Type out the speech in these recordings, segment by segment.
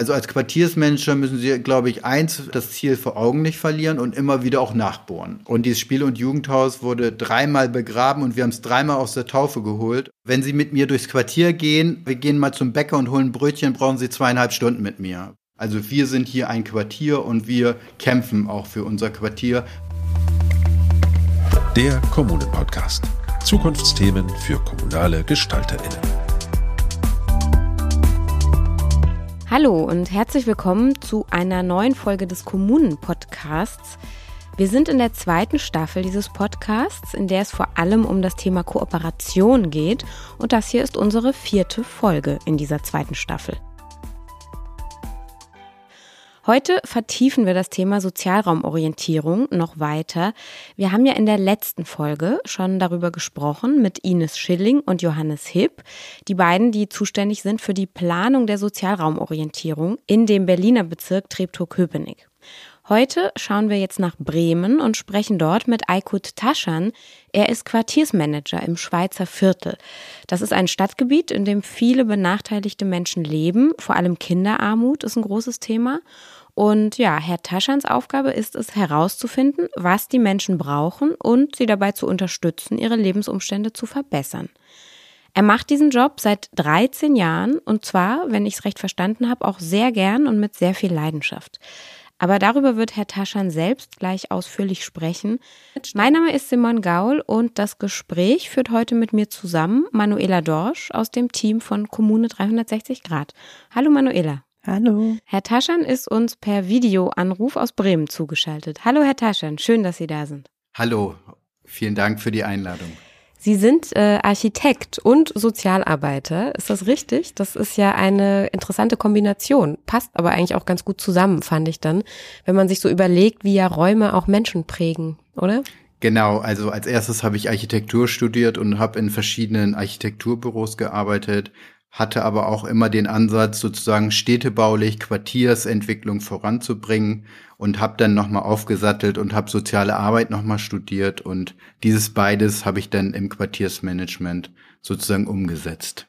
Also als Quartiersmanager müssen Sie, glaube ich, eins, das Ziel vor Augen nicht verlieren und immer wieder auch nachbohren. Und dieses Spiel- und Jugendhaus wurde dreimal begraben und wir haben es dreimal aus der Taufe geholt. Wenn Sie mit mir durchs Quartier gehen, wir gehen mal zum Bäcker und holen Brötchen, brauchen Sie zweieinhalb Stunden mit mir. Also wir sind hier ein Quartier und wir kämpfen auch für unser Quartier. Der Kommunen-Podcast. Zukunftsthemen für kommunale GestalterInnen. Hallo und herzlich willkommen zu einer neuen Folge des Kommunen-Podcasts. Wir sind in der zweiten Staffel dieses Podcasts, in der es vor allem um das Thema Kooperation geht. Und das hier ist unsere vierte Folge in dieser zweiten Staffel. Heute vertiefen wir das Thema Sozialraumorientierung noch weiter. Wir haben ja in der letzten Folge schon darüber gesprochen mit Ines Schilling und Johannes Hipp, die beiden, die zuständig sind für die Planung der Sozialraumorientierung in dem Berliner Bezirk Treptow-Köpenick. Heute schauen wir jetzt nach Bremen und sprechen dort mit Aykut Taschan. Er ist Quartiersmanager im Schweizer Viertel. Das ist ein Stadtgebiet, in dem viele benachteiligte Menschen leben. Vor allem Kinderarmut ist ein großes Thema. Und ja, Herr Taschans Aufgabe ist es herauszufinden, was die Menschen brauchen und sie dabei zu unterstützen, ihre Lebensumstände zu verbessern. Er macht diesen Job seit 13 Jahren und zwar, wenn ich es recht verstanden habe, auch sehr gern und mit sehr viel Leidenschaft. Aber darüber wird Herr Taschan selbst gleich ausführlich sprechen. Mein Name ist Simon Gaul und das Gespräch führt heute mit mir zusammen Manuela Dorsch aus dem Team von Kommune 360 Grad. Hallo Manuela. Hallo. Herr Taschan ist uns per Videoanruf aus Bremen zugeschaltet. Hallo Herr Taschan, schön, dass Sie da sind. Hallo, vielen Dank für die Einladung. Sie sind äh, Architekt und Sozialarbeiter. Ist das richtig? Das ist ja eine interessante Kombination. Passt aber eigentlich auch ganz gut zusammen, fand ich dann, wenn man sich so überlegt, wie ja Räume auch Menschen prägen, oder? Genau, also als erstes habe ich Architektur studiert und habe in verschiedenen Architekturbüros gearbeitet, hatte aber auch immer den Ansatz, sozusagen städtebaulich Quartiersentwicklung voranzubringen und habe dann nochmal aufgesattelt und habe soziale Arbeit nochmal studiert und dieses beides habe ich dann im Quartiersmanagement sozusagen umgesetzt.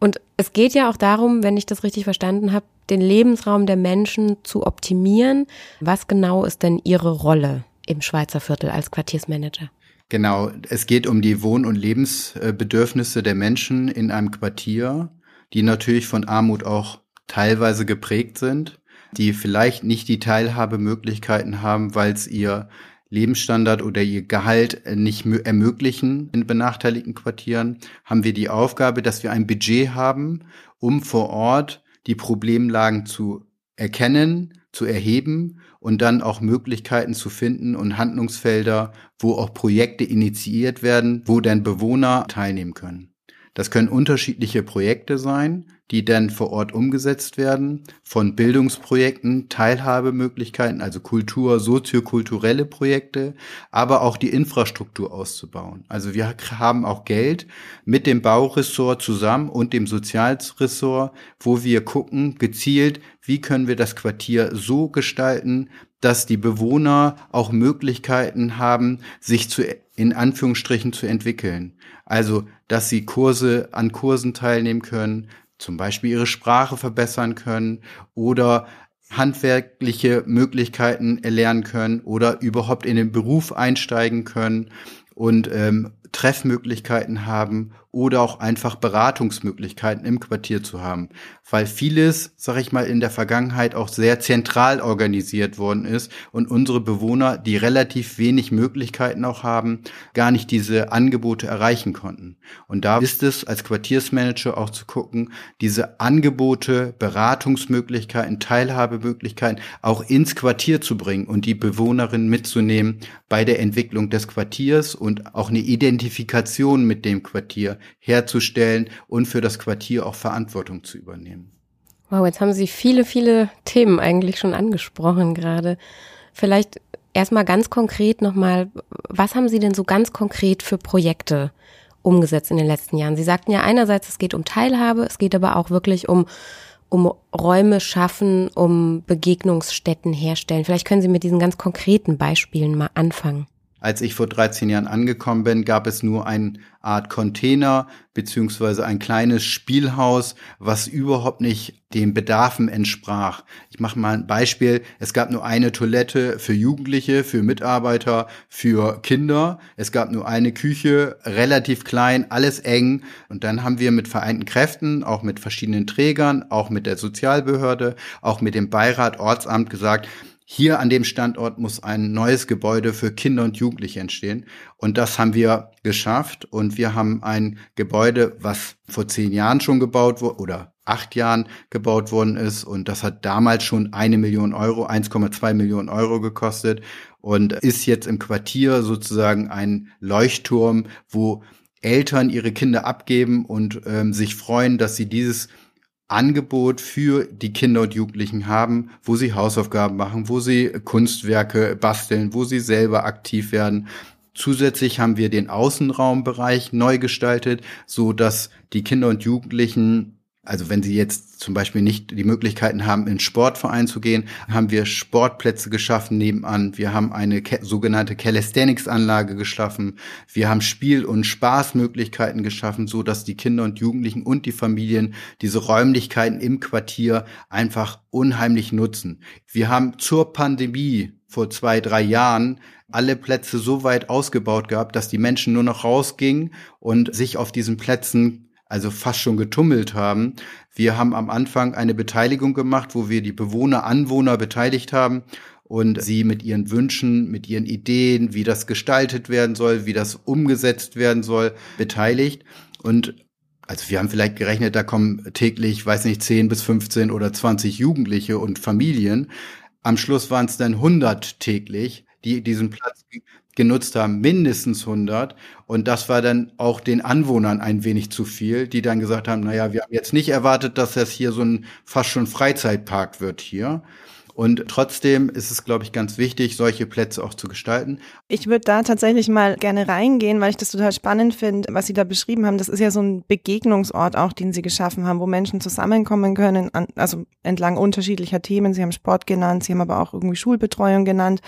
Und es geht ja auch darum, wenn ich das richtig verstanden habe, den Lebensraum der Menschen zu optimieren. Was genau ist denn Ihre Rolle im Schweizer Viertel als Quartiersmanager? Genau, es geht um die Wohn- und Lebensbedürfnisse der Menschen in einem Quartier, die natürlich von Armut auch teilweise geprägt sind, die vielleicht nicht die Teilhabemöglichkeiten haben, weil es ihr Lebensstandard oder ihr Gehalt nicht ermöglichen in benachteiligten Quartieren, haben wir die Aufgabe, dass wir ein Budget haben, um vor Ort die Problemlagen zu erkennen, zu erheben und dann auch Möglichkeiten zu finden und Handlungsfelder, wo auch Projekte initiiert werden, wo dann Bewohner teilnehmen können. Das können unterschiedliche Projekte sein, die dann vor Ort umgesetzt werden, von Bildungsprojekten, Teilhabemöglichkeiten, also Kultur, soziokulturelle Projekte, aber auch die Infrastruktur auszubauen. Also wir haben auch Geld mit dem Bauressort zusammen und dem Sozialressort, wo wir gucken gezielt, wie können wir das Quartier so gestalten, dass die Bewohner auch Möglichkeiten haben, sich zu in Anführungsstrichen zu entwickeln. Also, dass sie Kurse an Kursen teilnehmen können, zum Beispiel ihre Sprache verbessern können oder handwerkliche Möglichkeiten erlernen können oder überhaupt in den Beruf einsteigen können und ähm, Treffmöglichkeiten haben oder auch einfach Beratungsmöglichkeiten im Quartier zu haben, weil vieles, sag ich mal, in der Vergangenheit auch sehr zentral organisiert worden ist und unsere Bewohner, die relativ wenig Möglichkeiten auch haben, gar nicht diese Angebote erreichen konnten. Und da ist es als Quartiersmanager auch zu gucken, diese Angebote, Beratungsmöglichkeiten, Teilhabemöglichkeiten auch ins Quartier zu bringen und die Bewohnerinnen mitzunehmen bei der Entwicklung des Quartiers und auch eine Identifikation mit dem Quartier herzustellen und für das Quartier auch Verantwortung zu übernehmen. Wow, jetzt haben Sie viele, viele Themen eigentlich schon angesprochen gerade. Vielleicht erstmal ganz konkret nochmal, was haben Sie denn so ganz konkret für Projekte umgesetzt in den letzten Jahren? Sie sagten ja einerseits, es geht um Teilhabe, es geht aber auch wirklich um, um Räume schaffen, um Begegnungsstätten herstellen. Vielleicht können Sie mit diesen ganz konkreten Beispielen mal anfangen. Als ich vor 13 Jahren angekommen bin, gab es nur eine Art Container beziehungsweise ein kleines Spielhaus, was überhaupt nicht den Bedarfen entsprach. Ich mache mal ein Beispiel. Es gab nur eine Toilette für Jugendliche, für Mitarbeiter, für Kinder. Es gab nur eine Küche, relativ klein, alles eng. Und dann haben wir mit vereinten Kräften, auch mit verschiedenen Trägern, auch mit der Sozialbehörde, auch mit dem Beirat, Ortsamt gesagt, hier an dem Standort muss ein neues Gebäude für Kinder und Jugendliche entstehen. Und das haben wir geschafft. Und wir haben ein Gebäude, was vor zehn Jahren schon gebaut wurde oder acht Jahren gebaut worden ist. Und das hat damals schon eine Million Euro, 1,2 Millionen Euro gekostet und ist jetzt im Quartier sozusagen ein Leuchtturm, wo Eltern ihre Kinder abgeben und ähm, sich freuen, dass sie dieses Angebot für die Kinder und Jugendlichen haben, wo sie Hausaufgaben machen, wo sie Kunstwerke basteln, wo sie selber aktiv werden. Zusätzlich haben wir den Außenraumbereich neu gestaltet, so dass die Kinder und Jugendlichen also wenn Sie jetzt zum Beispiel nicht die Möglichkeiten haben, in Sportverein zu gehen, haben wir Sportplätze geschaffen nebenan. Wir haben eine sogenannte Calisthenics-Anlage geschaffen. Wir haben Spiel- und Spaßmöglichkeiten geschaffen, so dass die Kinder und Jugendlichen und die Familien diese Räumlichkeiten im Quartier einfach unheimlich nutzen. Wir haben zur Pandemie vor zwei, drei Jahren alle Plätze so weit ausgebaut gehabt, dass die Menschen nur noch rausgingen und sich auf diesen Plätzen also fast schon getummelt haben. Wir haben am Anfang eine Beteiligung gemacht, wo wir die Bewohner, Anwohner beteiligt haben und sie mit ihren Wünschen, mit ihren Ideen, wie das gestaltet werden soll, wie das umgesetzt werden soll, beteiligt. Und also wir haben vielleicht gerechnet, da kommen täglich, weiß nicht, 10 bis 15 oder 20 Jugendliche und Familien. Am Schluss waren es dann 100 täglich, die diesen Platz genutzt haben, mindestens 100. Und das war dann auch den Anwohnern ein wenig zu viel, die dann gesagt haben, naja, wir haben jetzt nicht erwartet, dass das hier so ein fast schon Freizeitpark wird hier. Und trotzdem ist es, glaube ich, ganz wichtig, solche Plätze auch zu gestalten. Ich würde da tatsächlich mal gerne reingehen, weil ich das total spannend finde, was Sie da beschrieben haben. Das ist ja so ein Begegnungsort auch, den Sie geschaffen haben, wo Menschen zusammenkommen können, also entlang unterschiedlicher Themen. Sie haben Sport genannt, Sie haben aber auch irgendwie Schulbetreuung genannt.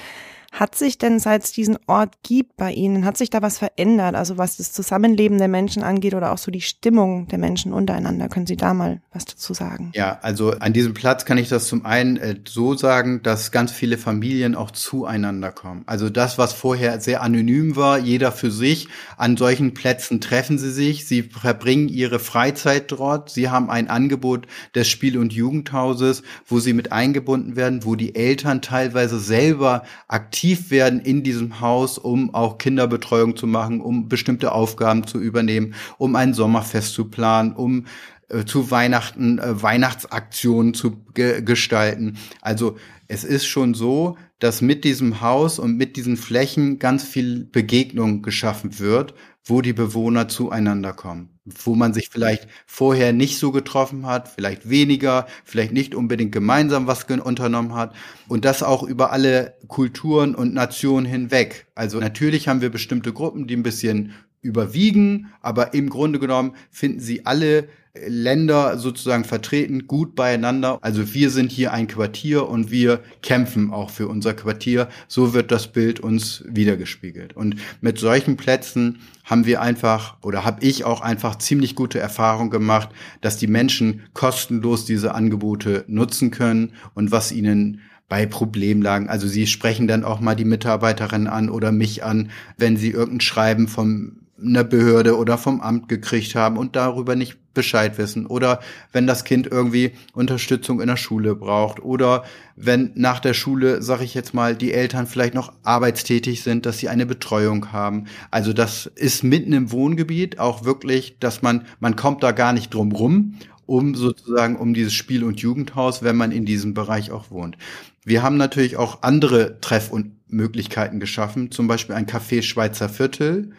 Hat sich denn, seit es diesen Ort gibt bei Ihnen, hat sich da was verändert? Also was das Zusammenleben der Menschen angeht oder auch so die Stimmung der Menschen untereinander? Können Sie da mal was dazu sagen? Ja, also an diesem Platz kann ich das zum einen äh, so sagen, dass ganz viele Familien auch zueinander kommen. Also das, was vorher sehr anonym war, jeder für sich, an solchen Plätzen treffen sie sich, sie verbringen ihre Freizeit dort, sie haben ein Angebot des Spiel- und Jugendhauses, wo sie mit eingebunden werden, wo die Eltern teilweise selber aktiv aktiv werden in diesem Haus, um auch Kinderbetreuung zu machen, um bestimmte Aufgaben zu übernehmen, um ein Sommerfest zu planen, um äh, zu Weihnachten äh, Weihnachtsaktionen zu ge gestalten. Also es ist schon so, dass mit diesem Haus und mit diesen Flächen ganz viel Begegnung geschaffen wird, wo die Bewohner zueinander kommen wo man sich vielleicht vorher nicht so getroffen hat, vielleicht weniger, vielleicht nicht unbedingt gemeinsam was unternommen hat und das auch über alle Kulturen und Nationen hinweg. Also natürlich haben wir bestimmte Gruppen, die ein bisschen überwiegen, aber im Grunde genommen finden sie alle Länder sozusagen vertreten, gut beieinander. Also wir sind hier ein Quartier und wir kämpfen auch für unser Quartier. So wird das Bild uns wiedergespiegelt. Und mit solchen Plätzen haben wir einfach oder habe ich auch einfach ziemlich gute Erfahrung gemacht, dass die Menschen kostenlos diese Angebote nutzen können und was ihnen bei Problemlagen. Also sie sprechen dann auch mal die Mitarbeiterin an oder mich an, wenn sie irgendein Schreiben vom einer Behörde oder vom Amt gekriegt haben und darüber nicht Bescheid wissen oder wenn das Kind irgendwie Unterstützung in der Schule braucht oder wenn nach der Schule, sag ich jetzt mal, die Eltern vielleicht noch arbeitstätig sind, dass sie eine Betreuung haben. Also das ist mitten im Wohngebiet auch wirklich, dass man man kommt da gar nicht drum rum, um sozusagen um dieses Spiel- und Jugendhaus, wenn man in diesem Bereich auch wohnt. Wir haben natürlich auch andere Treff- und Möglichkeiten geschaffen, zum Beispiel ein Café Schweizer Viertel,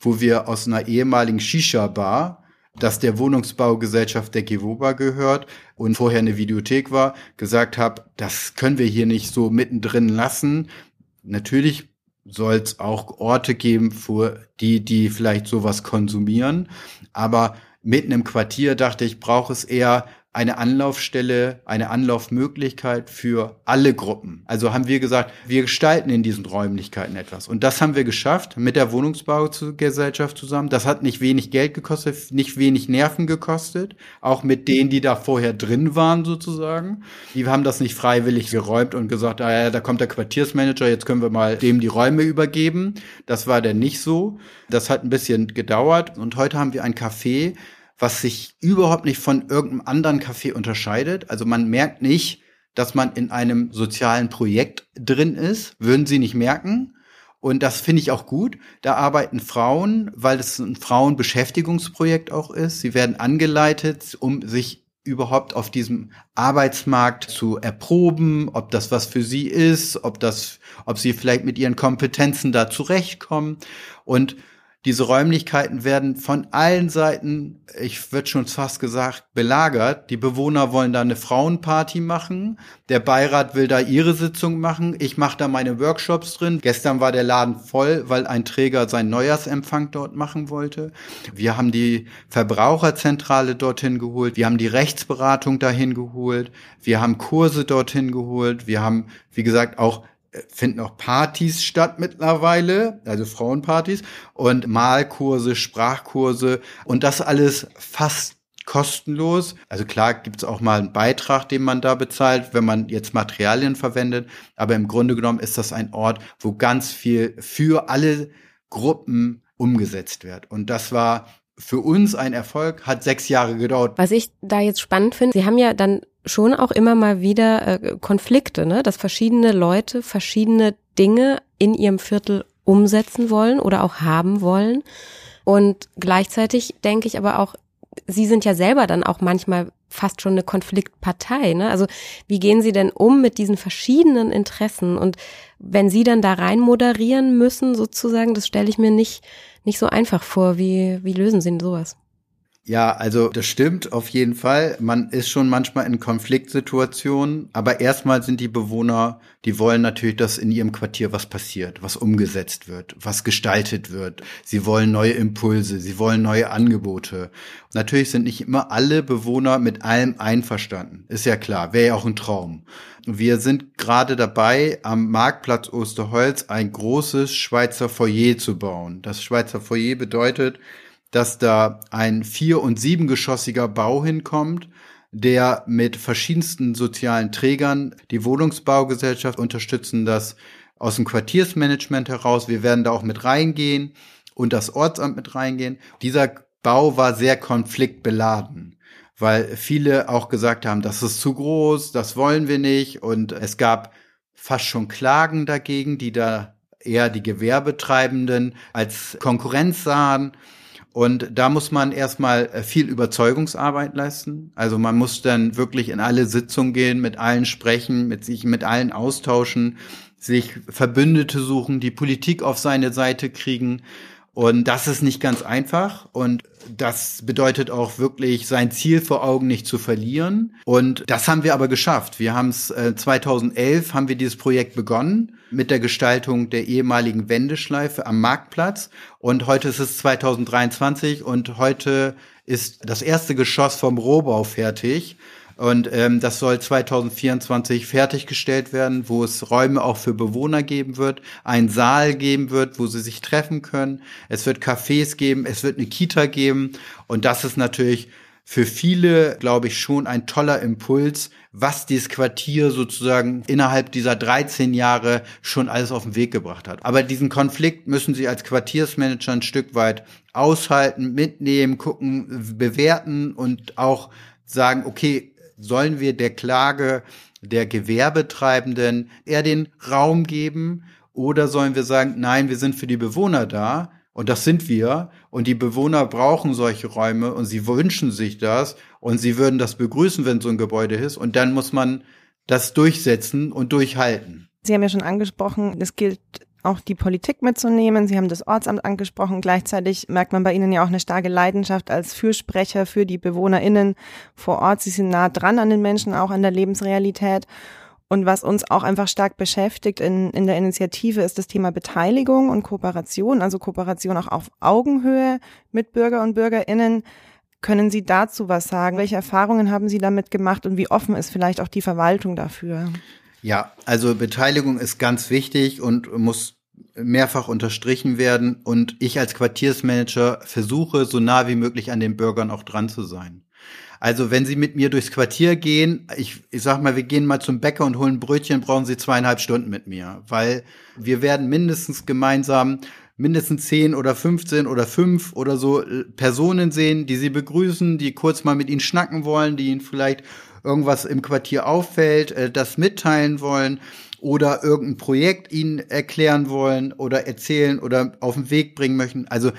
wo wir aus einer ehemaligen Shisha-Bar, das der Wohnungsbaugesellschaft der Gewoba gehört und vorher eine Videothek war, gesagt habe, das können wir hier nicht so mittendrin lassen. Natürlich soll es auch Orte geben für die, die vielleicht sowas konsumieren, aber mitten im Quartier dachte ich, brauche es eher eine Anlaufstelle, eine Anlaufmöglichkeit für alle Gruppen. Also haben wir gesagt, wir gestalten in diesen Räumlichkeiten etwas. Und das haben wir geschafft mit der Wohnungsbaugesellschaft zusammen. Das hat nicht wenig Geld gekostet, nicht wenig Nerven gekostet, auch mit denen, die da vorher drin waren sozusagen. Die haben das nicht freiwillig geräumt und gesagt, ah ja, da kommt der Quartiersmanager, jetzt können wir mal dem die Räume übergeben. Das war dann nicht so. Das hat ein bisschen gedauert. Und heute haben wir ein Café, was sich überhaupt nicht von irgendeinem anderen Café unterscheidet. Also man merkt nicht, dass man in einem sozialen Projekt drin ist, würden sie nicht merken. Und das finde ich auch gut. Da arbeiten Frauen, weil es ein Frauenbeschäftigungsprojekt auch ist. Sie werden angeleitet, um sich überhaupt auf diesem Arbeitsmarkt zu erproben, ob das was für sie ist, ob das, ob sie vielleicht mit ihren Kompetenzen da zurechtkommen. Und diese Räumlichkeiten werden von allen Seiten, ich würde schon fast gesagt, belagert. Die Bewohner wollen da eine Frauenparty machen. Der Beirat will da ihre Sitzung machen. Ich mache da meine Workshops drin. Gestern war der Laden voll, weil ein Träger seinen Neujahrsempfang dort machen wollte. Wir haben die Verbraucherzentrale dorthin geholt. Wir haben die Rechtsberatung dahin geholt. Wir haben Kurse dorthin geholt. Wir haben, wie gesagt, auch finden auch Partys statt mittlerweile, also Frauenpartys und Malkurse, Sprachkurse und das alles fast kostenlos. Also klar gibt's auch mal einen Beitrag, den man da bezahlt, wenn man jetzt Materialien verwendet, aber im Grunde genommen ist das ein Ort, wo ganz viel für alle Gruppen umgesetzt wird. Und das war für uns ein Erfolg, hat sechs Jahre gedauert. Was ich da jetzt spannend finde, Sie haben ja dann schon auch immer mal wieder äh, Konflikte, ne? dass verschiedene Leute verschiedene Dinge in ihrem Viertel umsetzen wollen oder auch haben wollen. Und gleichzeitig denke ich aber auch, Sie sind ja selber dann auch manchmal fast schon eine Konfliktpartei. Ne? Also wie gehen Sie denn um mit diesen verschiedenen Interessen? Und wenn Sie dann da rein moderieren müssen, sozusagen, das stelle ich mir nicht, nicht so einfach vor. Wie, wie lösen Sie denn sowas? Ja, also das stimmt auf jeden Fall. Man ist schon manchmal in Konfliktsituationen, aber erstmal sind die Bewohner, die wollen natürlich, dass in ihrem Quartier was passiert, was umgesetzt wird, was gestaltet wird. Sie wollen neue Impulse, sie wollen neue Angebote. Natürlich sind nicht immer alle Bewohner mit allem einverstanden. Ist ja klar, wäre ja auch ein Traum. Wir sind gerade dabei, am Marktplatz Osterholz ein großes Schweizer Foyer zu bauen. Das Schweizer Foyer bedeutet, dass da ein vier- und siebengeschossiger Bau hinkommt, der mit verschiedensten sozialen Trägern, die Wohnungsbaugesellschaft unterstützen das aus dem Quartiersmanagement heraus. Wir werden da auch mit reingehen und das Ortsamt mit reingehen. Dieser Bau war sehr konfliktbeladen, weil viele auch gesagt haben, das ist zu groß, das wollen wir nicht. Und es gab fast schon Klagen dagegen, die da eher die Gewerbetreibenden als Konkurrenz sahen. Und da muss man erstmal äh, viel Überzeugungsarbeit leisten. Also man muss dann wirklich in alle Sitzungen gehen, mit allen sprechen, mit sich mit allen austauschen, sich Verbündete suchen, die Politik auf seine Seite kriegen. Und das ist nicht ganz einfach. Und das bedeutet auch wirklich, sein Ziel vor Augen nicht zu verlieren. Und das haben wir aber geschafft. Wir haben es äh, 2011 haben wir dieses Projekt begonnen mit der Gestaltung der ehemaligen Wendeschleife am Marktplatz. Und heute ist es 2023 und heute ist das erste Geschoss vom Rohbau fertig. Und ähm, das soll 2024 fertiggestellt werden, wo es Räume auch für Bewohner geben wird, ein Saal geben wird, wo sie sich treffen können. Es wird Cafés geben, es wird eine Kita geben. Und das ist natürlich für viele, glaube ich, schon ein toller Impuls, was dieses Quartier sozusagen innerhalb dieser 13 Jahre schon alles auf den Weg gebracht hat. Aber diesen Konflikt müssen Sie als Quartiersmanager ein Stück weit aushalten, mitnehmen, gucken, bewerten und auch sagen, okay, sollen wir der Klage der Gewerbetreibenden eher den Raum geben oder sollen wir sagen, nein, wir sind für die Bewohner da und das sind wir und die Bewohner brauchen solche Räume und sie wünschen sich das und sie würden das begrüßen, wenn so ein Gebäude ist und dann muss man das durchsetzen und durchhalten. Sie haben ja schon angesprochen, es gilt auch die Politik mitzunehmen. Sie haben das Ortsamt angesprochen. Gleichzeitig merkt man bei Ihnen ja auch eine starke Leidenschaft als Fürsprecher für die BewohnerInnen vor Ort. Sie sind nah dran an den Menschen, auch an der Lebensrealität. Und was uns auch einfach stark beschäftigt in, in der Initiative ist das Thema Beteiligung und Kooperation, also Kooperation auch auf Augenhöhe mit Bürger und BürgerInnen. Können Sie dazu was sagen? Welche Erfahrungen haben Sie damit gemacht und wie offen ist vielleicht auch die Verwaltung dafür? Ja, also Beteiligung ist ganz wichtig und muss mehrfach unterstrichen werden. Und ich als Quartiersmanager versuche, so nah wie möglich an den Bürgern auch dran zu sein. Also wenn Sie mit mir durchs Quartier gehen, ich, ich sag mal, wir gehen mal zum Bäcker und holen Brötchen, brauchen Sie zweieinhalb Stunden mit mir, weil wir werden mindestens gemeinsam mindestens zehn oder 15 oder fünf oder so äh, Personen sehen, die Sie begrüßen, die kurz mal mit Ihnen schnacken wollen, die Ihnen vielleicht irgendwas im Quartier auffällt, äh, das mitteilen wollen oder irgendein Projekt ihnen erklären wollen oder erzählen oder auf den Weg bringen möchten. Also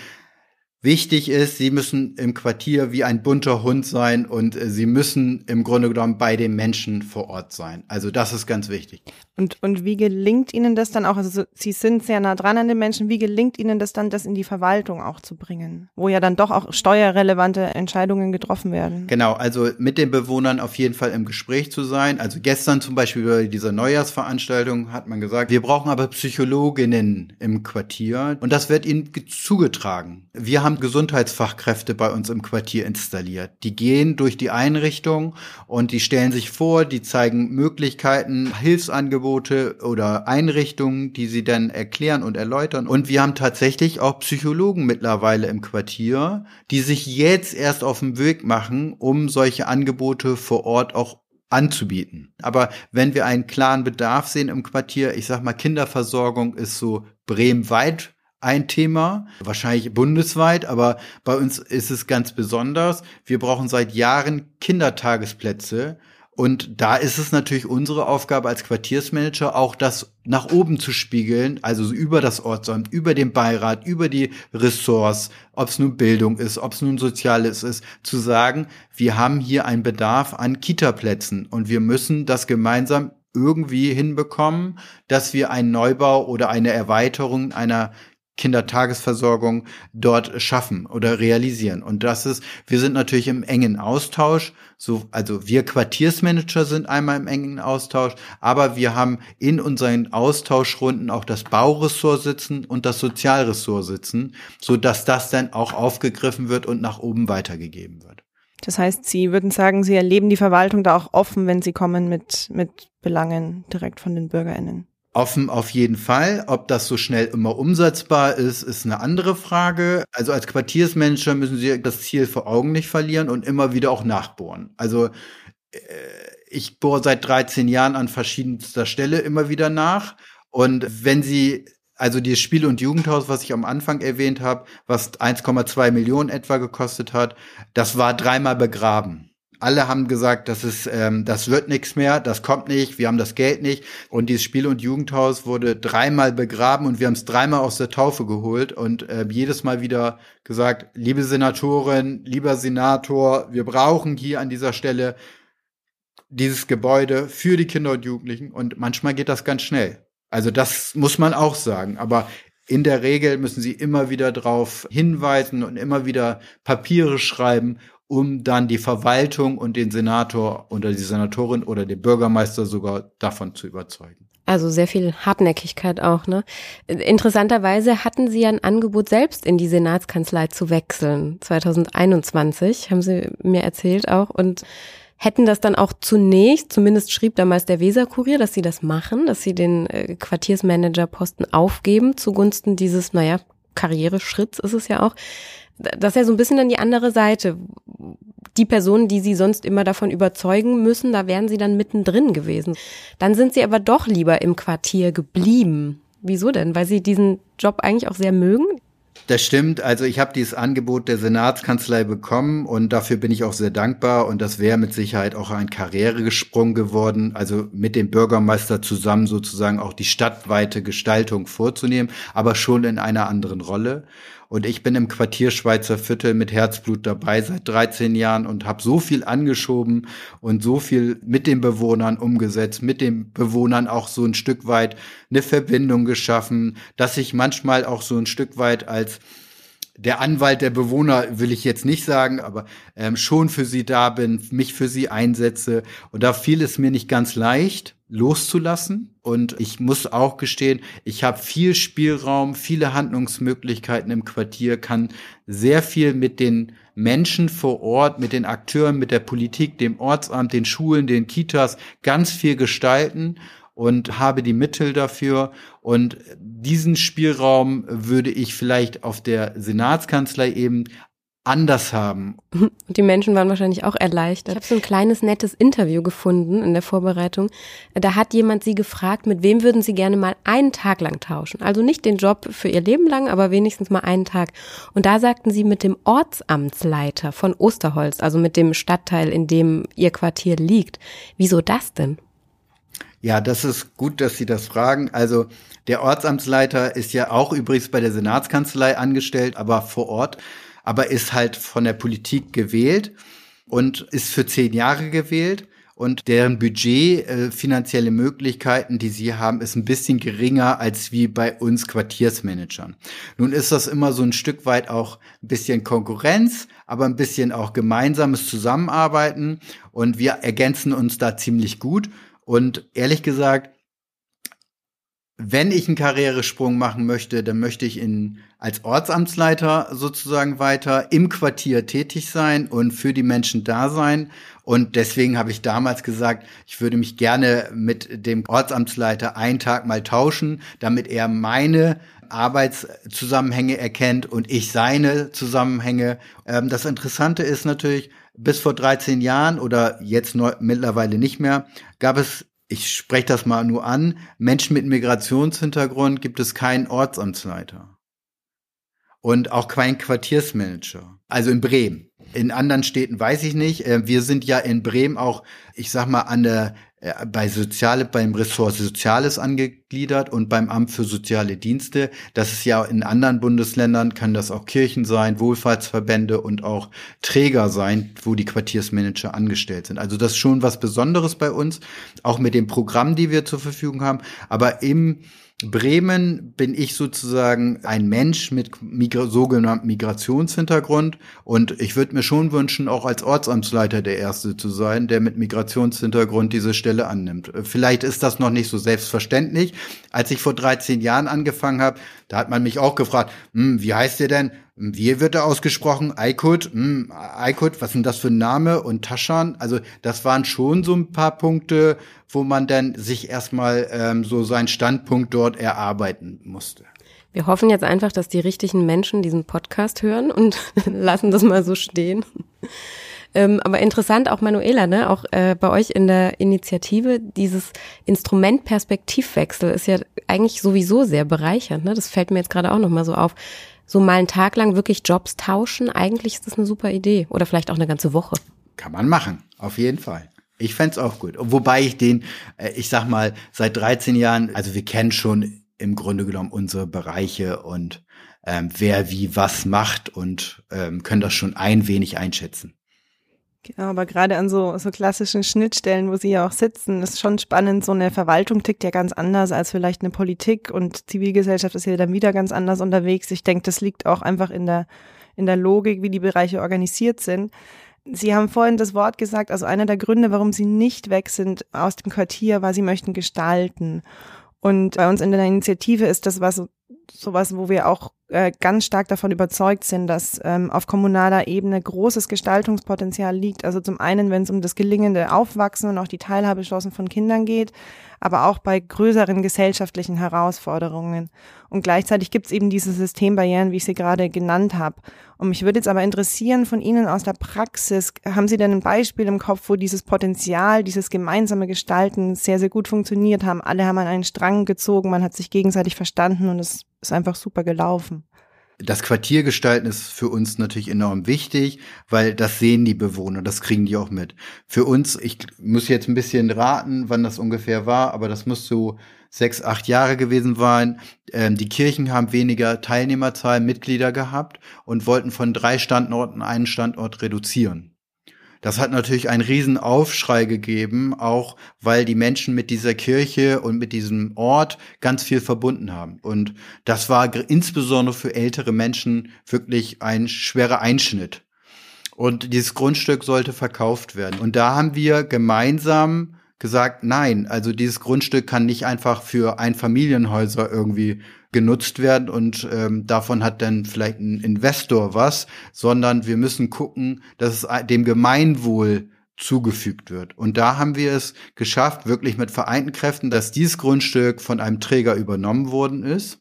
Wichtig ist, sie müssen im Quartier wie ein bunter Hund sein und äh, sie müssen im Grunde genommen bei den Menschen vor Ort sein. Also das ist ganz wichtig. Und, und wie gelingt Ihnen das dann auch? Also Sie sind sehr nah dran an den Menschen. Wie gelingt Ihnen das dann, das in die Verwaltung auch zu bringen? Wo ja dann doch auch steuerrelevante Entscheidungen getroffen werden. Genau, also mit den Bewohnern auf jeden Fall im Gespräch zu sein. Also gestern zum Beispiel bei dieser Neujahrsveranstaltung hat man gesagt, wir brauchen aber Psychologinnen im Quartier und das wird ihnen zugetragen. Wir haben haben Gesundheitsfachkräfte bei uns im Quartier installiert. Die gehen durch die Einrichtung und die stellen sich vor, die zeigen Möglichkeiten, Hilfsangebote oder Einrichtungen, die sie dann erklären und erläutern. Und wir haben tatsächlich auch Psychologen mittlerweile im Quartier, die sich jetzt erst auf den Weg machen, um solche Angebote vor Ort auch anzubieten. Aber wenn wir einen klaren Bedarf sehen im Quartier, ich sag mal, Kinderversorgung ist so Bremen weit ein Thema, wahrscheinlich bundesweit, aber bei uns ist es ganz besonders. Wir brauchen seit Jahren Kindertagesplätze. Und da ist es natürlich unsere Aufgabe als Quartiersmanager auch das nach oben zu spiegeln, also über das Ortsamt, über den Beirat, über die Ressorts, ob es nun Bildung ist, ob es nun Soziales ist, zu sagen, wir haben hier einen Bedarf an Kitaplätzen und wir müssen das gemeinsam irgendwie hinbekommen, dass wir einen Neubau oder eine Erweiterung einer Kindertagesversorgung dort schaffen oder realisieren. Und das ist, wir sind natürlich im engen Austausch. So, also wir Quartiersmanager sind einmal im engen Austausch, aber wir haben in unseren Austauschrunden auch das Bauressort sitzen und das Sozialressort sitzen, so dass das dann auch aufgegriffen wird und nach oben weitergegeben wird. Das heißt, Sie würden sagen, Sie erleben die Verwaltung da auch offen, wenn Sie kommen mit, mit Belangen direkt von den BürgerInnen. Offen auf jeden Fall. Ob das so schnell immer umsetzbar ist, ist eine andere Frage. Also als Quartiersmanager müssen Sie das Ziel vor Augen nicht verlieren und immer wieder auch nachbohren. Also äh, ich bohre seit 13 Jahren an verschiedenster Stelle immer wieder nach. Und wenn Sie also dieses Spiel- und Jugendhaus, was ich am Anfang erwähnt habe, was 1,2 Millionen etwa gekostet hat, das war dreimal begraben alle haben gesagt, das ist, ähm, das wird nichts mehr, das kommt nicht, wir haben das Geld nicht. Und dieses Spiel- und Jugendhaus wurde dreimal begraben und wir haben es dreimal aus der Taufe geholt und äh, jedes Mal wieder gesagt, liebe Senatorin, lieber Senator, wir brauchen hier an dieser Stelle dieses Gebäude für die Kinder und Jugendlichen und manchmal geht das ganz schnell. Also das muss man auch sagen. Aber in der Regel müssen sie immer wieder darauf hinweisen und immer wieder Papiere schreiben um dann die Verwaltung und den Senator oder die Senatorin oder den Bürgermeister sogar davon zu überzeugen. Also sehr viel Hartnäckigkeit auch, ne? Interessanterweise hatten Sie ein Angebot, selbst in die Senatskanzlei zu wechseln. 2021, haben Sie mir erzählt auch. Und hätten das dann auch zunächst, zumindest schrieb damals der Weserkurier, dass Sie das machen, dass Sie den äh, Quartiersmanagerposten aufgeben zugunsten dieses, naja, Karriereschritts ist es ja auch das ist ja so ein bisschen dann die andere Seite. Die Personen, die sie sonst immer davon überzeugen müssen, da wären sie dann mittendrin gewesen. Dann sind sie aber doch lieber im Quartier geblieben. Wieso denn? Weil sie diesen Job eigentlich auch sehr mögen? Das stimmt. Also ich habe dieses Angebot der Senatskanzlei bekommen und dafür bin ich auch sehr dankbar. Und das wäre mit Sicherheit auch ein Karrieregesprung geworden, also mit dem Bürgermeister zusammen sozusagen auch die stadtweite Gestaltung vorzunehmen, aber schon in einer anderen Rolle. Und ich bin im Quartier Schweizer Viertel mit Herzblut dabei seit 13 Jahren und habe so viel angeschoben und so viel mit den Bewohnern umgesetzt, mit den Bewohnern auch so ein Stück weit eine Verbindung geschaffen, dass ich manchmal auch so ein Stück weit als der Anwalt der Bewohner will ich jetzt nicht sagen, aber ähm, schon für sie da bin, mich für sie einsetze. Und da fiel es mir nicht ganz leicht, loszulassen. Und ich muss auch gestehen, ich habe viel Spielraum, viele Handlungsmöglichkeiten im Quartier, kann sehr viel mit den Menschen vor Ort mit den Akteuren, mit der Politik, dem Ortsamt, den Schulen, den Kitas ganz viel gestalten und habe die Mittel dafür. Und diesen Spielraum würde ich vielleicht auf der Senatskanzlei eben anders haben. Und die Menschen waren wahrscheinlich auch erleichtert. Ich habe so ein kleines nettes Interview gefunden in der Vorbereitung. Da hat jemand sie gefragt, mit wem würden sie gerne mal einen Tag lang tauschen? Also nicht den Job für ihr Leben lang, aber wenigstens mal einen Tag. Und da sagten sie mit dem Ortsamtsleiter von Osterholz, also mit dem Stadtteil, in dem ihr Quartier liegt. Wieso das denn? Ja, das ist gut, dass Sie das fragen. Also der Ortsamtsleiter ist ja auch übrigens bei der Senatskanzlei angestellt, aber vor Ort aber ist halt von der Politik gewählt und ist für zehn Jahre gewählt. Und deren Budget, äh, finanzielle Möglichkeiten, die sie haben, ist ein bisschen geringer als wie bei uns Quartiersmanagern. Nun ist das immer so ein Stück weit auch ein bisschen Konkurrenz, aber ein bisschen auch gemeinsames Zusammenarbeiten. Und wir ergänzen uns da ziemlich gut. Und ehrlich gesagt, wenn ich einen Karrieresprung machen möchte, dann möchte ich in, als Ortsamtsleiter sozusagen weiter im Quartier tätig sein und für die Menschen da sein. Und deswegen habe ich damals gesagt, ich würde mich gerne mit dem Ortsamtsleiter einen Tag mal tauschen, damit er meine Arbeitszusammenhänge erkennt und ich seine Zusammenhänge. Ähm, das Interessante ist natürlich, bis vor 13 Jahren oder jetzt neu, mittlerweile nicht mehr, gab es ich spreche das mal nur an, Menschen mit Migrationshintergrund gibt es keinen Ortsamtsleiter. Und auch keinen Quartiersmanager. Also in Bremen. In anderen Städten weiß ich nicht. Äh, wir sind ja in Bremen auch, ich sag mal, an der äh, bei Soziale, beim Ressort Soziales angegliedert und beim Amt für soziale Dienste. Das ist ja in anderen Bundesländern, kann das auch Kirchen sein, Wohlfahrtsverbände und auch Träger sein, wo die Quartiersmanager angestellt sind. Also das ist schon was Besonderes bei uns, auch mit dem Programm, die wir zur Verfügung haben. Aber im Bremen bin ich sozusagen ein Mensch mit Migra sogenanntem Migrationshintergrund und ich würde mir schon wünschen, auch als Ortsamtsleiter der Erste zu sein, der mit Migrationshintergrund diese Stelle annimmt. Vielleicht ist das noch nicht so selbstverständlich. Als ich vor 13 Jahren angefangen habe, da hat man mich auch gefragt, hm, wie heißt ihr denn? Wie wird er ausgesprochen? Aykut, hm, Aykut, was ist denn das für ein Name? Und Taschan, also das waren schon so ein paar Punkte, wo man dann sich erstmal ähm, so seinen Standpunkt dort erarbeiten musste. Wir hoffen jetzt einfach, dass die richtigen Menschen diesen Podcast hören und lassen das mal so stehen. Ähm, aber interessant auch Manuela, ne, auch äh, bei euch in der Initiative, dieses Instrument Perspektivwechsel ist ja eigentlich sowieso sehr bereichernd. Ne? Das fällt mir jetzt gerade auch nochmal so auf so mal einen Tag lang wirklich Jobs tauschen, eigentlich ist das eine super Idee. Oder vielleicht auch eine ganze Woche. Kann man machen, auf jeden Fall. Ich fände auch gut. Wobei ich den, äh, ich sag mal, seit 13 Jahren, also wir kennen schon im Grunde genommen unsere Bereiche und ähm, wer wie was macht und ähm, können das schon ein wenig einschätzen. Genau, aber gerade an so, so klassischen Schnittstellen, wo Sie ja auch sitzen, ist schon spannend. So eine Verwaltung tickt ja ganz anders als vielleicht eine Politik und Zivilgesellschaft ist ja dann wieder ganz anders unterwegs. Ich denke, das liegt auch einfach in der, in der Logik, wie die Bereiche organisiert sind. Sie haben vorhin das Wort gesagt, also einer der Gründe, warum Sie nicht weg sind aus dem Quartier, war, Sie möchten gestalten. Und bei uns in der Initiative ist das was, sowas, wo wir auch äh, ganz stark davon überzeugt sind, dass ähm, auf kommunaler Ebene großes Gestaltungspotenzial liegt. Also zum einen, wenn es um das gelingende Aufwachsen und auch die Teilhabechancen von Kindern geht, aber auch bei größeren gesellschaftlichen Herausforderungen. Und gleichzeitig gibt es eben diese Systembarrieren, wie ich sie gerade genannt habe. Und mich würde jetzt aber interessieren von Ihnen aus der Praxis, haben Sie denn ein Beispiel im Kopf, wo dieses Potenzial, dieses gemeinsame Gestalten sehr, sehr gut funktioniert haben? Alle haben an einen Strang gezogen, man hat sich gegenseitig verstanden und es ist einfach super gelaufen. Das Quartiergestalten ist für uns natürlich enorm wichtig, weil das sehen die Bewohner, das kriegen die auch mit. Für uns, ich muss jetzt ein bisschen raten, wann das ungefähr war, aber das muss so sechs, acht Jahre gewesen sein. Ähm, die Kirchen haben weniger Teilnehmerzahl, Mitglieder gehabt und wollten von drei Standorten einen Standort reduzieren. Das hat natürlich einen riesen Aufschrei gegeben, auch weil die Menschen mit dieser Kirche und mit diesem Ort ganz viel verbunden haben. Und das war insbesondere für ältere Menschen wirklich ein schwerer Einschnitt. Und dieses Grundstück sollte verkauft werden. Und da haben wir gemeinsam gesagt, nein, also dieses Grundstück kann nicht einfach für Einfamilienhäuser irgendwie genutzt werden und ähm, davon hat dann vielleicht ein Investor was, sondern wir müssen gucken, dass es dem Gemeinwohl zugefügt wird. Und da haben wir es geschafft, wirklich mit vereinten Kräften, dass dieses Grundstück von einem Träger übernommen worden ist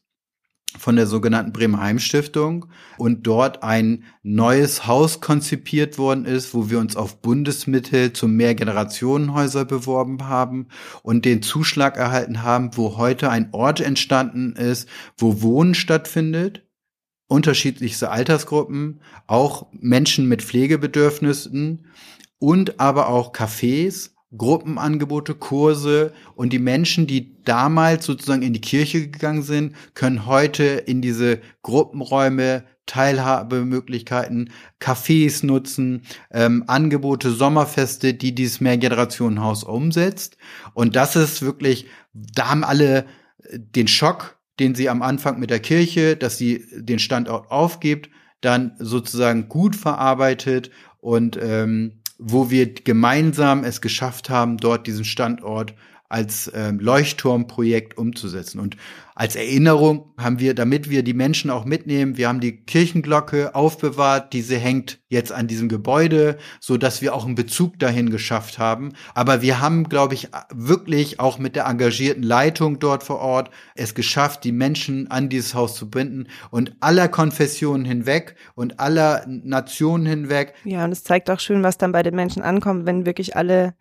von der sogenannten Bremer Heimstiftung und dort ein neues Haus konzipiert worden ist, wo wir uns auf Bundesmittel zum Mehrgenerationenhäuser beworben haben und den Zuschlag erhalten haben, wo heute ein Ort entstanden ist, wo Wohnen stattfindet, unterschiedlichste Altersgruppen, auch Menschen mit Pflegebedürfnissen und aber auch Cafés Gruppenangebote, Kurse und die Menschen, die damals sozusagen in die Kirche gegangen sind, können heute in diese Gruppenräume Teilhabemöglichkeiten, Cafés nutzen, ähm, Angebote, Sommerfeste, die dieses Mehrgenerationenhaus umsetzt. Und das ist wirklich, da haben alle den Schock, den sie am Anfang mit der Kirche, dass sie den Standort aufgibt, dann sozusagen gut verarbeitet und ähm, wo wir gemeinsam es geschafft haben, dort diesen Standort als ähm, Leuchtturmprojekt umzusetzen. Und als Erinnerung haben wir, damit wir die Menschen auch mitnehmen, wir haben die Kirchenglocke aufbewahrt, diese hängt jetzt an diesem Gebäude, so dass wir auch einen Bezug dahin geschafft haben. Aber wir haben, glaube ich, wirklich auch mit der engagierten Leitung dort vor Ort es geschafft, die Menschen an dieses Haus zu binden und aller Konfessionen hinweg und aller Nationen hinweg. Ja, und es zeigt auch schön, was dann bei den Menschen ankommt, wenn wirklich alle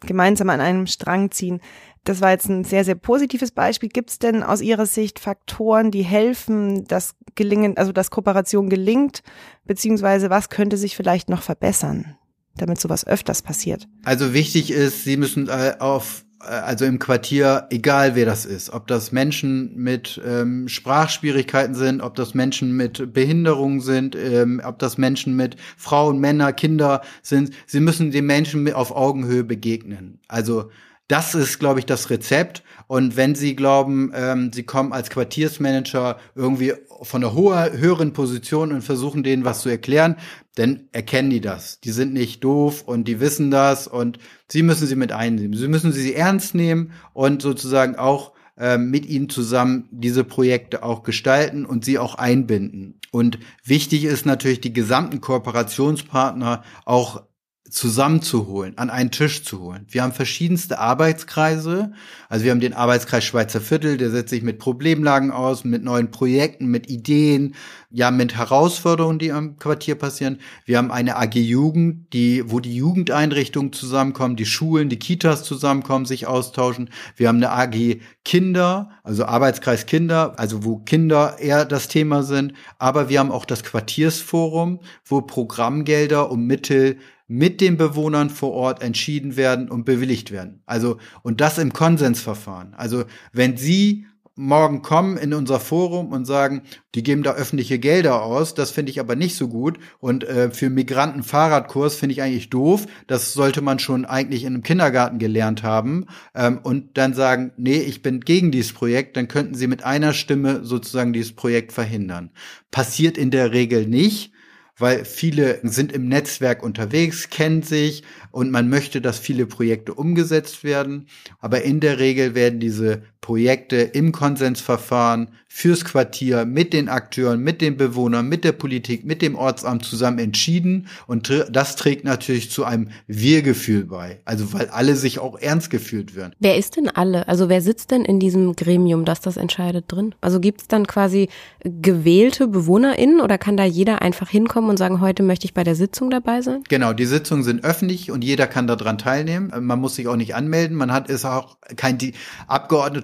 gemeinsam an einem Strang ziehen. Das war jetzt ein sehr, sehr positives Beispiel. Gibt es denn aus Ihrer Sicht Faktoren, die helfen, dass gelingen, also dass Kooperation gelingt, beziehungsweise was könnte sich vielleicht noch verbessern, damit sowas öfters passiert? Also wichtig ist, Sie müssen äh, auf also im Quartier, egal wer das ist, ob das Menschen mit ähm, Sprachschwierigkeiten sind, ob das Menschen mit Behinderungen sind, ähm, ob das Menschen mit Frauen, Männer, Kinder sind, sie müssen den Menschen auf Augenhöhe begegnen. Also das ist, glaube ich, das Rezept. Und wenn Sie glauben, ähm, Sie kommen als Quartiersmanager irgendwie von einer hoher, höheren Position und versuchen denen was zu erklären, dann erkennen die das. Die sind nicht doof und die wissen das und Sie müssen sie mit einnehmen. Sie müssen sie ernst nehmen und sozusagen auch ähm, mit ihnen zusammen diese Projekte auch gestalten und sie auch einbinden. Und wichtig ist natürlich, die gesamten Kooperationspartner auch zusammenzuholen, an einen Tisch zu holen. Wir haben verschiedenste Arbeitskreise. Also wir haben den Arbeitskreis Schweizer Viertel, der setzt sich mit Problemlagen aus, mit neuen Projekten, mit Ideen, ja, mit Herausforderungen, die am Quartier passieren. Wir haben eine AG Jugend, die, wo die Jugendeinrichtungen zusammenkommen, die Schulen, die Kitas zusammenkommen, sich austauschen. Wir haben eine AG Kinder, also Arbeitskreis Kinder, also wo Kinder eher das Thema sind. Aber wir haben auch das Quartiersforum, wo Programmgelder und Mittel mit den Bewohnern vor Ort entschieden werden und bewilligt werden. Also, und das im Konsensverfahren. Also, wenn Sie morgen kommen in unser Forum und sagen, die geben da öffentliche Gelder aus, das finde ich aber nicht so gut und äh, für Migranten Fahrradkurs finde ich eigentlich doof, das sollte man schon eigentlich in einem Kindergarten gelernt haben ähm, und dann sagen, nee, ich bin gegen dieses Projekt, dann könnten sie mit einer Stimme sozusagen dieses Projekt verhindern. Passiert in der Regel nicht, weil viele sind im Netzwerk unterwegs, kennen sich und man möchte, dass viele Projekte umgesetzt werden. Aber in der Regel werden diese Projekte im Konsensverfahren fürs Quartier mit den Akteuren, mit den Bewohnern, mit der Politik, mit dem Ortsamt zusammen entschieden. Und das trägt natürlich zu einem Wir-Gefühl bei. Also weil alle sich auch ernst gefühlt werden. Wer ist denn alle? Also wer sitzt denn in diesem Gremium, das das entscheidet drin? Also gibt es dann quasi gewählte BewohnerInnen oder kann da jeder einfach hinkommen und sagen, heute möchte ich bei der Sitzung dabei sein? Genau, die Sitzungen sind öffentlich und jeder kann daran teilnehmen. Man muss sich auch nicht anmelden. Man hat ist auch kein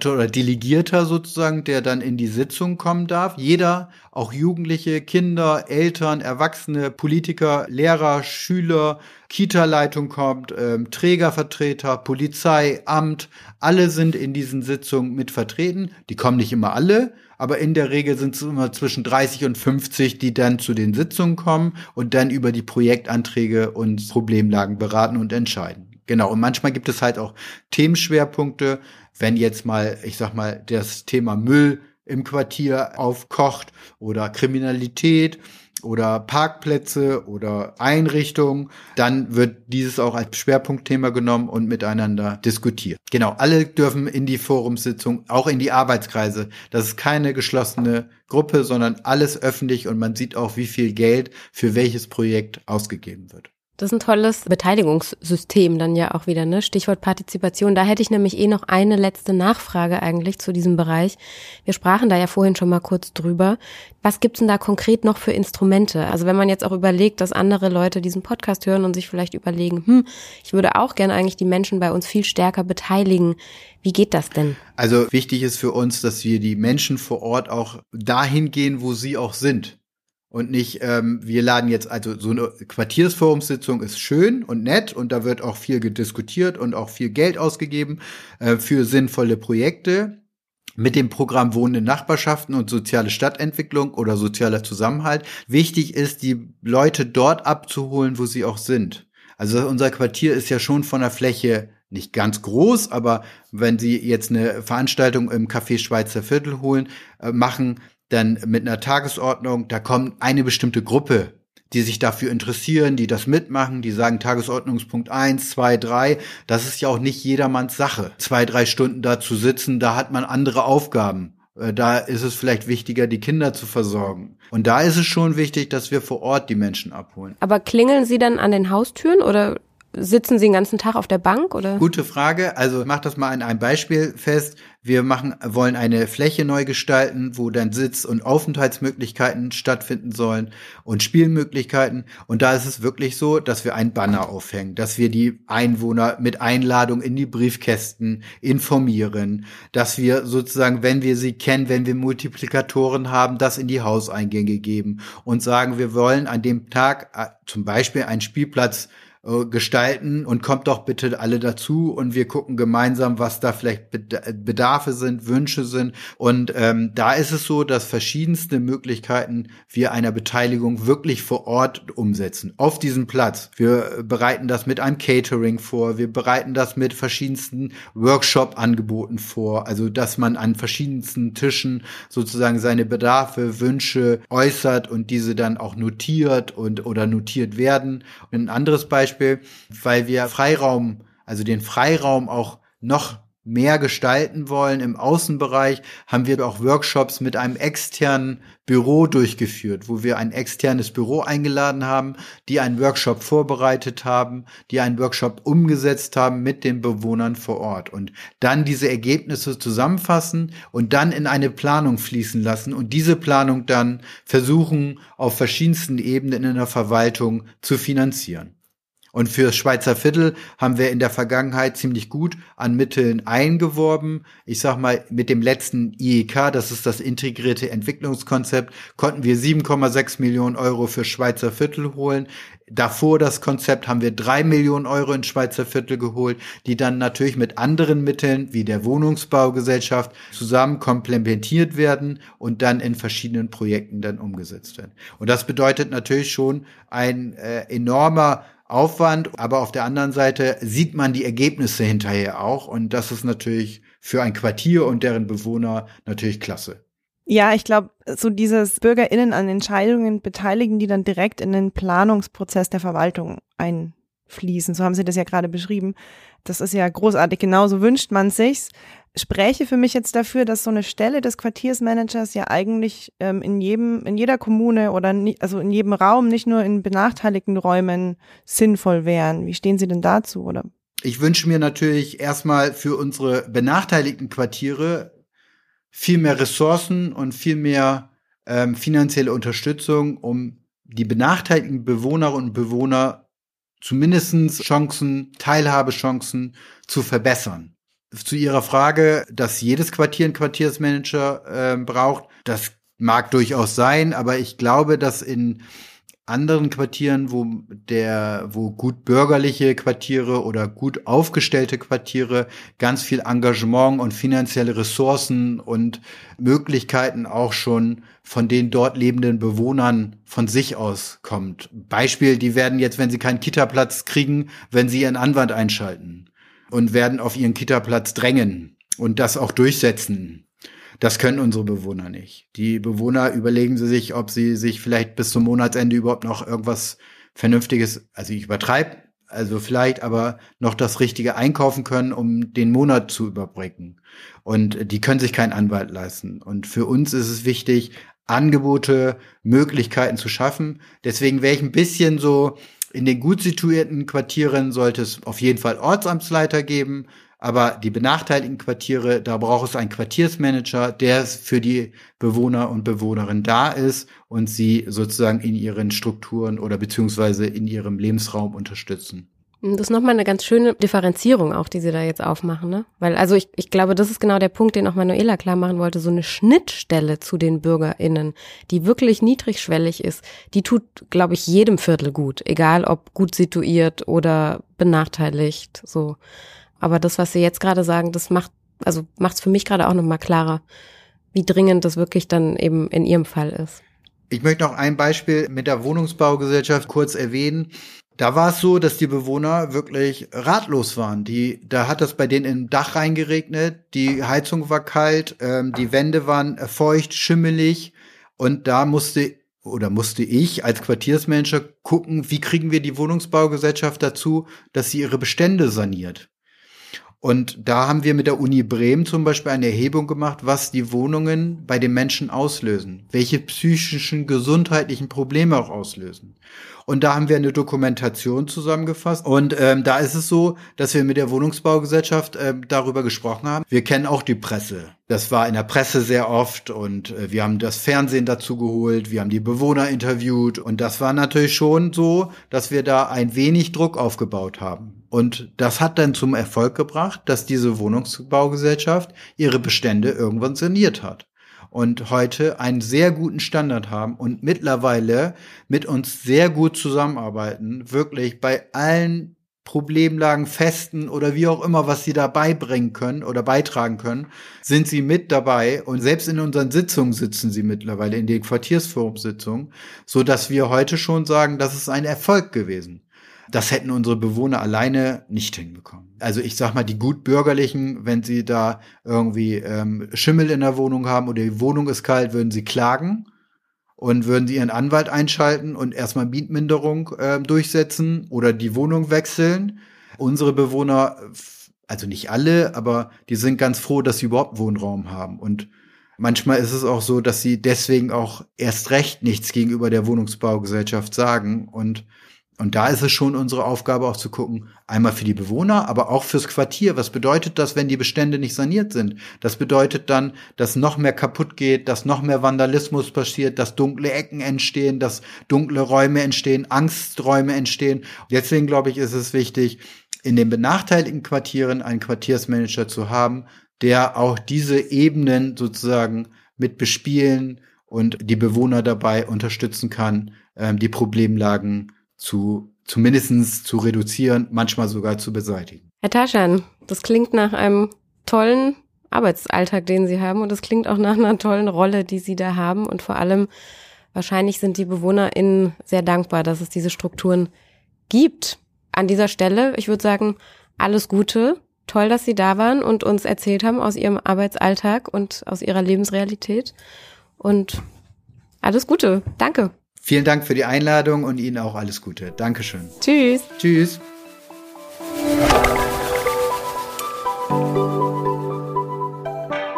Abgeordneter oder Delegierter sozusagen, der dann in die Sitzung kommen darf. Jeder, auch Jugendliche, Kinder, Eltern, Erwachsene, Politiker, Lehrer, Schüler, Kita-Leitung kommt, ähm, Trägervertreter, Polizei, Amt, alle sind in diesen Sitzungen mit vertreten. Die kommen nicht immer alle, aber in der Regel sind es immer zwischen 30 und 50, die dann zu den Sitzungen kommen und dann über die Projektanträge und Problemlagen beraten und entscheiden. Genau, und manchmal gibt es halt auch Themenschwerpunkte, wenn jetzt mal, ich sag mal, das Thema Müll im Quartier aufkocht oder Kriminalität oder Parkplätze oder Einrichtungen, dann wird dieses auch als Schwerpunktthema genommen und miteinander diskutiert. Genau, alle dürfen in die Forumssitzung, auch in die Arbeitskreise. Das ist keine geschlossene Gruppe, sondern alles öffentlich und man sieht auch, wie viel Geld für welches Projekt ausgegeben wird. Das ist ein tolles Beteiligungssystem dann ja auch wieder, ne? Stichwort Partizipation. Da hätte ich nämlich eh noch eine letzte Nachfrage eigentlich zu diesem Bereich. Wir sprachen da ja vorhin schon mal kurz drüber. Was gibt's denn da konkret noch für Instrumente? Also wenn man jetzt auch überlegt, dass andere Leute diesen Podcast hören und sich vielleicht überlegen, hm, ich würde auch gerne eigentlich die Menschen bei uns viel stärker beteiligen. Wie geht das denn? Also wichtig ist für uns, dass wir die Menschen vor Ort auch dahin gehen, wo sie auch sind und nicht, ähm, wir laden jetzt, also so eine Quartiersforumssitzung ist schön und nett und da wird auch viel diskutiert und auch viel Geld ausgegeben äh, für sinnvolle Projekte. Mit dem Programm Wohnen in Nachbarschaften und soziale Stadtentwicklung oder sozialer Zusammenhalt. Wichtig ist, die Leute dort abzuholen, wo sie auch sind. Also unser Quartier ist ja schon von der Fläche nicht ganz groß, aber wenn Sie jetzt eine Veranstaltung im Café Schweizer Viertel holen, äh, machen, dann mit einer Tagesordnung, da kommt eine bestimmte Gruppe, die sich dafür interessieren, die das mitmachen, die sagen Tagesordnungspunkt eins, zwei, drei. Das ist ja auch nicht jedermanns Sache. Zwei, drei Stunden da zu sitzen, da hat man andere Aufgaben. Äh, da ist es vielleicht wichtiger, die Kinder zu versorgen. Und da ist es schon wichtig, dass wir vor Ort die Menschen abholen. Aber klingeln Sie dann an den Haustüren oder sitzen Sie den ganzen Tag auf der Bank oder? Gute Frage. Also mach das mal an einem Beispiel fest. Wir machen, wollen eine Fläche neu gestalten, wo dann Sitz- und Aufenthaltsmöglichkeiten stattfinden sollen und Spielmöglichkeiten. Und da ist es wirklich so, dass wir ein Banner aufhängen, dass wir die Einwohner mit Einladung in die Briefkästen informieren, dass wir sozusagen, wenn wir sie kennen, wenn wir Multiplikatoren haben, das in die Hauseingänge geben und sagen, wir wollen an dem Tag äh, zum Beispiel einen Spielplatz äh, gestalten und kommt doch bitte alle dazu und wir gucken gemeinsam, was da vielleicht Bedarfe sind, Wünsche sind. Und ähm, da ist es so, dass verschiedenste Möglichkeiten wir einer Beteiligung wirklich vor Ort umsetzen, auf diesem Platz. Wir bereiten das mit einem Catering vor, wir bereiten das mit verschiedensten Workshop-Angeboten vor, also dass man an verschiedensten Tischen sozusagen seine Bedarfe, Wünsche äußert und diese dann auch notiert und oder notiert werden. Und ein anderes Beispiel Beispiel, weil wir Freiraum, also den Freiraum auch noch mehr gestalten wollen im Außenbereich, haben wir auch Workshops mit einem externen Büro durchgeführt, wo wir ein externes Büro eingeladen haben, die einen Workshop vorbereitet haben, die einen Workshop umgesetzt haben mit den Bewohnern vor Ort und dann diese Ergebnisse zusammenfassen und dann in eine Planung fließen lassen und diese Planung dann versuchen auf verschiedensten Ebenen in der Verwaltung zu finanzieren. Und für Schweizer Viertel haben wir in der Vergangenheit ziemlich gut an Mitteln eingeworben. Ich sag mal, mit dem letzten IEK, das ist das integrierte Entwicklungskonzept, konnten wir 7,6 Millionen Euro für Schweizer Viertel holen. Davor das Konzept haben wir drei Millionen Euro in Schweizer Viertel geholt, die dann natürlich mit anderen Mitteln wie der Wohnungsbaugesellschaft zusammen komplementiert werden und dann in verschiedenen Projekten dann umgesetzt werden. Und das bedeutet natürlich schon ein äh, enormer Aufwand, aber auf der anderen Seite sieht man die Ergebnisse hinterher auch und das ist natürlich für ein Quartier und deren Bewohner natürlich klasse. Ja, ich glaube, so dieses BürgerInnen an Entscheidungen beteiligen, die dann direkt in den Planungsprozess der Verwaltung einfließen. So haben Sie das ja gerade beschrieben. Das ist ja großartig. Genauso wünscht man sich's spräche für mich jetzt dafür, dass so eine Stelle des Quartiersmanagers ja eigentlich ähm, in jedem, in jeder Kommune oder nie, also in jedem Raum, nicht nur in benachteiligten Räumen sinnvoll wären. Wie stehen Sie denn dazu, oder? Ich wünsche mir natürlich erstmal für unsere benachteiligten Quartiere viel mehr Ressourcen und viel mehr ähm, finanzielle Unterstützung, um die benachteiligten Bewohnerinnen und Bewohner zumindestens Chancen, Teilhabechancen zu verbessern zu Ihrer Frage, dass jedes Quartier einen Quartiersmanager äh, braucht, das mag durchaus sein, aber ich glaube, dass in anderen Quartieren, wo der, wo gut bürgerliche Quartiere oder gut aufgestellte Quartiere ganz viel Engagement und finanzielle Ressourcen und Möglichkeiten auch schon von den dort lebenden Bewohnern von sich aus kommt. Beispiel, die werden jetzt, wenn sie keinen Kita-Platz kriegen, wenn sie ihren Anwalt einschalten und werden auf ihren Kita-Platz drängen und das auch durchsetzen. Das können unsere Bewohner nicht. Die Bewohner überlegen sie sich, ob sie sich vielleicht bis zum Monatsende überhaupt noch irgendwas Vernünftiges, also ich übertreibe, also vielleicht aber noch das Richtige einkaufen können, um den Monat zu überbrücken. Und die können sich keinen Anwalt leisten. Und für uns ist es wichtig, Angebote, Möglichkeiten zu schaffen. Deswegen wäre ich ein bisschen so, in den gut situierten Quartieren sollte es auf jeden Fall Ortsamtsleiter geben, aber die benachteiligten Quartiere, da braucht es einen Quartiersmanager, der für die Bewohner und Bewohnerinnen da ist und sie sozusagen in ihren Strukturen oder beziehungsweise in ihrem Lebensraum unterstützen. Das ist nochmal eine ganz schöne Differenzierung auch, die Sie da jetzt aufmachen, ne? Weil, also ich, ich glaube, das ist genau der Punkt, den auch Manuela klar machen wollte, so eine Schnittstelle zu den BürgerInnen, die wirklich niedrigschwellig ist, die tut, glaube ich, jedem Viertel gut, egal ob gut situiert oder benachteiligt, so. Aber das, was Sie jetzt gerade sagen, das macht, also macht es für mich gerade auch nochmal klarer, wie dringend das wirklich dann eben in Ihrem Fall ist. Ich möchte noch ein Beispiel mit der Wohnungsbaugesellschaft kurz erwähnen. Da war es so, dass die Bewohner wirklich ratlos waren. Die, da hat das bei denen im Dach reingeregnet, die Heizung war kalt, ähm, die Wände waren feucht, schimmelig und da musste oder musste ich als Quartiersmanager gucken, wie kriegen wir die Wohnungsbaugesellschaft dazu, dass sie ihre Bestände saniert. Und da haben wir mit der Uni Bremen zum Beispiel eine Erhebung gemacht, was die Wohnungen bei den Menschen auslösen, welche psychischen, gesundheitlichen Probleme auch auslösen. Und da haben wir eine Dokumentation zusammengefasst. Und ähm, da ist es so, dass wir mit der Wohnungsbaugesellschaft äh, darüber gesprochen haben. Wir kennen auch die Presse. Das war in der Presse sehr oft und äh, wir haben das Fernsehen dazu geholt, wir haben die Bewohner interviewt und das war natürlich schon so, dass wir da ein wenig Druck aufgebaut haben. Und das hat dann zum Erfolg gebracht, dass diese Wohnungsbaugesellschaft ihre Bestände irgendwann saniert hat und heute einen sehr guten Standard haben und mittlerweile mit uns sehr gut zusammenarbeiten, wirklich bei allen Problemlagen, Festen oder wie auch immer, was sie da beibringen können oder beitragen können, sind sie mit dabei und selbst in unseren Sitzungen sitzen sie mittlerweile, in den Quartiersforumsitzungen, so dass wir heute schon sagen, das ist ein Erfolg gewesen. Das hätten unsere Bewohner alleine nicht hinbekommen. Also ich sag mal, die gutbürgerlichen, wenn sie da irgendwie ähm, Schimmel in der Wohnung haben oder die Wohnung ist kalt, würden sie klagen und würden sie ihren Anwalt einschalten und erstmal Mietminderung äh, durchsetzen oder die Wohnung wechseln. Unsere Bewohner, also nicht alle, aber die sind ganz froh, dass sie überhaupt Wohnraum haben und Manchmal ist es auch so, dass sie deswegen auch erst recht nichts gegenüber der Wohnungsbaugesellschaft sagen und und da ist es schon unsere Aufgabe auch zu gucken, einmal für die Bewohner, aber auch fürs Quartier. Was bedeutet das, wenn die Bestände nicht saniert sind? Das bedeutet dann, dass noch mehr kaputt geht, dass noch mehr Vandalismus passiert, dass dunkle Ecken entstehen, dass dunkle Räume entstehen, Angsträume entstehen. Deswegen glaube ich, ist es wichtig, in den benachteiligten Quartieren einen Quartiersmanager zu haben, der auch diese Ebenen sozusagen mit bespielen und die Bewohner dabei unterstützen kann, ähm, die Problemlagen zu zumindestens zu reduzieren, manchmal sogar zu beseitigen. Herr Taschan, das klingt nach einem tollen Arbeitsalltag, den Sie haben und das klingt auch nach einer tollen Rolle, die Sie da haben und vor allem wahrscheinlich sind die BewohnerInnen sehr dankbar, dass es diese Strukturen gibt. An dieser Stelle, ich würde sagen, alles Gute. Toll, dass Sie da waren und uns erzählt haben aus Ihrem Arbeitsalltag und aus Ihrer Lebensrealität. Und alles Gute. Danke. Vielen Dank für die Einladung und Ihnen auch alles Gute. Dankeschön. Tschüss. Tschüss.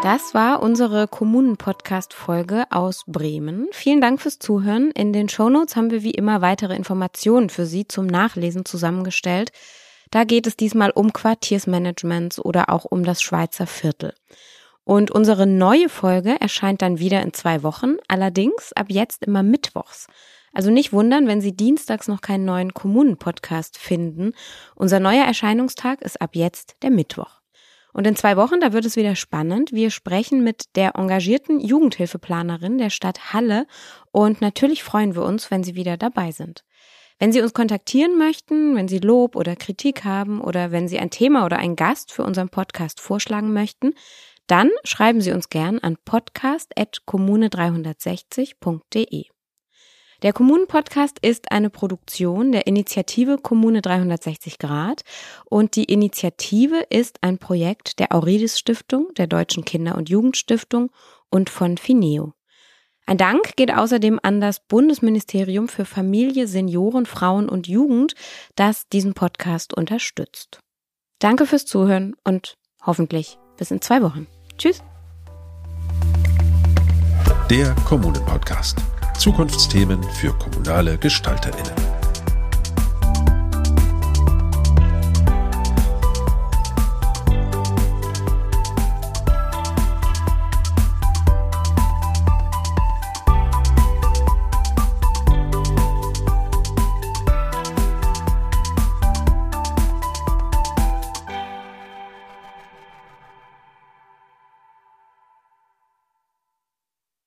Das war unsere Kommunen-Podcast-Folge aus Bremen. Vielen Dank fürs Zuhören. In den Shownotes haben wir wie immer weitere Informationen für Sie zum Nachlesen zusammengestellt. Da geht es diesmal um Quartiersmanagements oder auch um das Schweizer Viertel. Und unsere neue Folge erscheint dann wieder in zwei Wochen, allerdings ab jetzt immer mittwochs. Also nicht wundern, wenn Sie dienstags noch keinen neuen Kommunen-Podcast finden. Unser neuer Erscheinungstag ist ab jetzt der Mittwoch. Und in zwei Wochen, da wird es wieder spannend. Wir sprechen mit der engagierten Jugendhilfeplanerin der Stadt Halle und natürlich freuen wir uns, wenn Sie wieder dabei sind. Wenn Sie uns kontaktieren möchten, wenn Sie Lob oder Kritik haben oder wenn Sie ein Thema oder einen Gast für unseren Podcast vorschlagen möchten, dann schreiben Sie uns gern an podcast.kommune360.de. Der Kommunen-Podcast ist eine Produktion der Initiative Kommune 360 Grad und die Initiative ist ein Projekt der Auridis Stiftung, der Deutschen Kinder- und Jugendstiftung und von Fineo. Ein Dank geht außerdem an das Bundesministerium für Familie, Senioren, Frauen und Jugend, das diesen Podcast unterstützt. Danke fürs Zuhören und hoffentlich bis in zwei Wochen. Tschüss. Der Kommunen-Podcast. Zukunftsthemen für kommunale GestalterInnen.